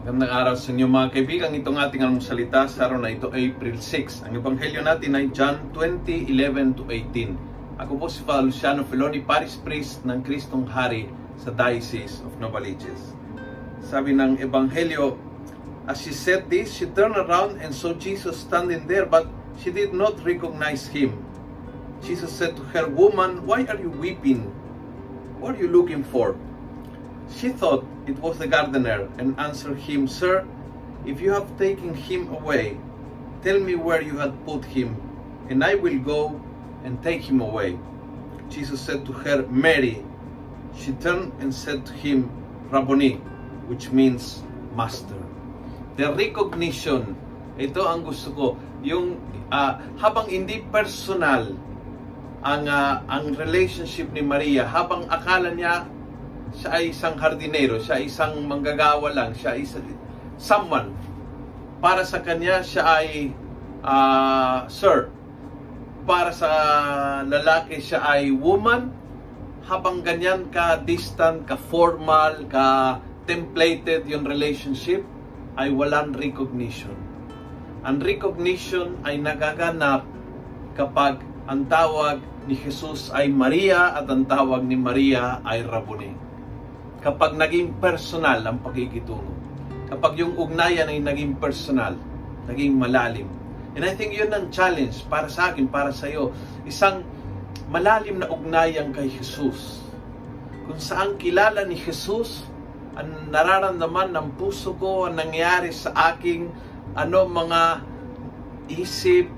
Magandang araw sa inyo mga kaibigan. Itong ating almusalita sa araw na ito, April 6. Ang ebanghelyo natin ay John 20:11 to 18. Ako po si Father Luciano Feloni, Paris Priest ng Kristong Hari sa Diocese of Novaliches. Sabi ng ebanghelyo, as she said this, she turned around and saw Jesus standing there, but she did not recognize him. Jesus said to her, Woman, why are you weeping? What are you looking for? She thought it was the gardener and answered him, Sir, if you have taken him away, tell me where you had put him, and I will go and take him away. Jesus said to her, Mary. She turned and said to him, Rabboni, which means master. The recognition, ito ang gusto ko, yung ah, habang hindi personal ang ah, ang relationship ni Maria, habang akala niya siya ay isang hardinero, siya ay isang manggagawa lang, siya ay isa- someone. Para sa kanya, siya ay ah, sir. Para sa lalaki, siya ay woman. Habang ganyan ka distant, ka formal, ka templated yung relationship, ay walang recognition. Ang recognition ay nagaganap kapag ang tawag ni Jesus ay Maria at ang tawag ni Maria ay Rabboni kapag naging personal ang pagkikitungo. Kapag yung ugnayan ay naging personal, naging malalim. And I think yun ang challenge para sa akin, para sa iyo. Isang malalim na ugnayan kay Jesus. Kung saan kilala ni Jesus, ang nararamdaman ng puso ko, ang nangyari sa aking ano mga isip,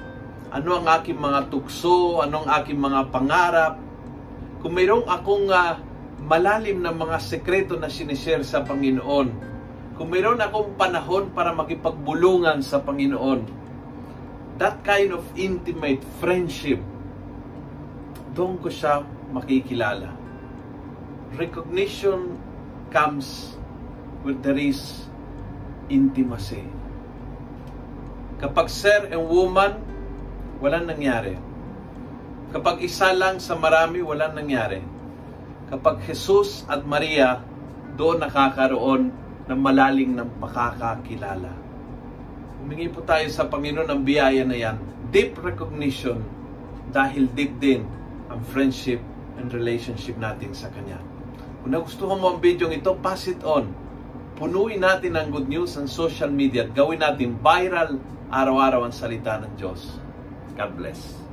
ano ang aking mga tukso, ano ang aking mga pangarap. Kung mayroong akong ah, malalim na mga sekreto na sinishare sa Panginoon. Kung mayroon akong panahon para makipagbulungan sa Panginoon, that kind of intimate friendship, doon ko siya makikilala. Recognition comes where there is intimacy. Kapag sir and woman, walang nangyari. Kapag isa lang sa marami, walang nangyari kapag Jesus at Maria doon nakakaroon ng malaling ng pakakakilala. Humingi po tayo sa Panginoon ng biyaya na yan. Deep recognition dahil deep din ang friendship and relationship natin sa Kanya. Kung nagustuhan mo ang video ito, pass it on. Punuin natin ang good news ang social media at gawin natin viral araw-araw ang salita ng Diyos. God bless.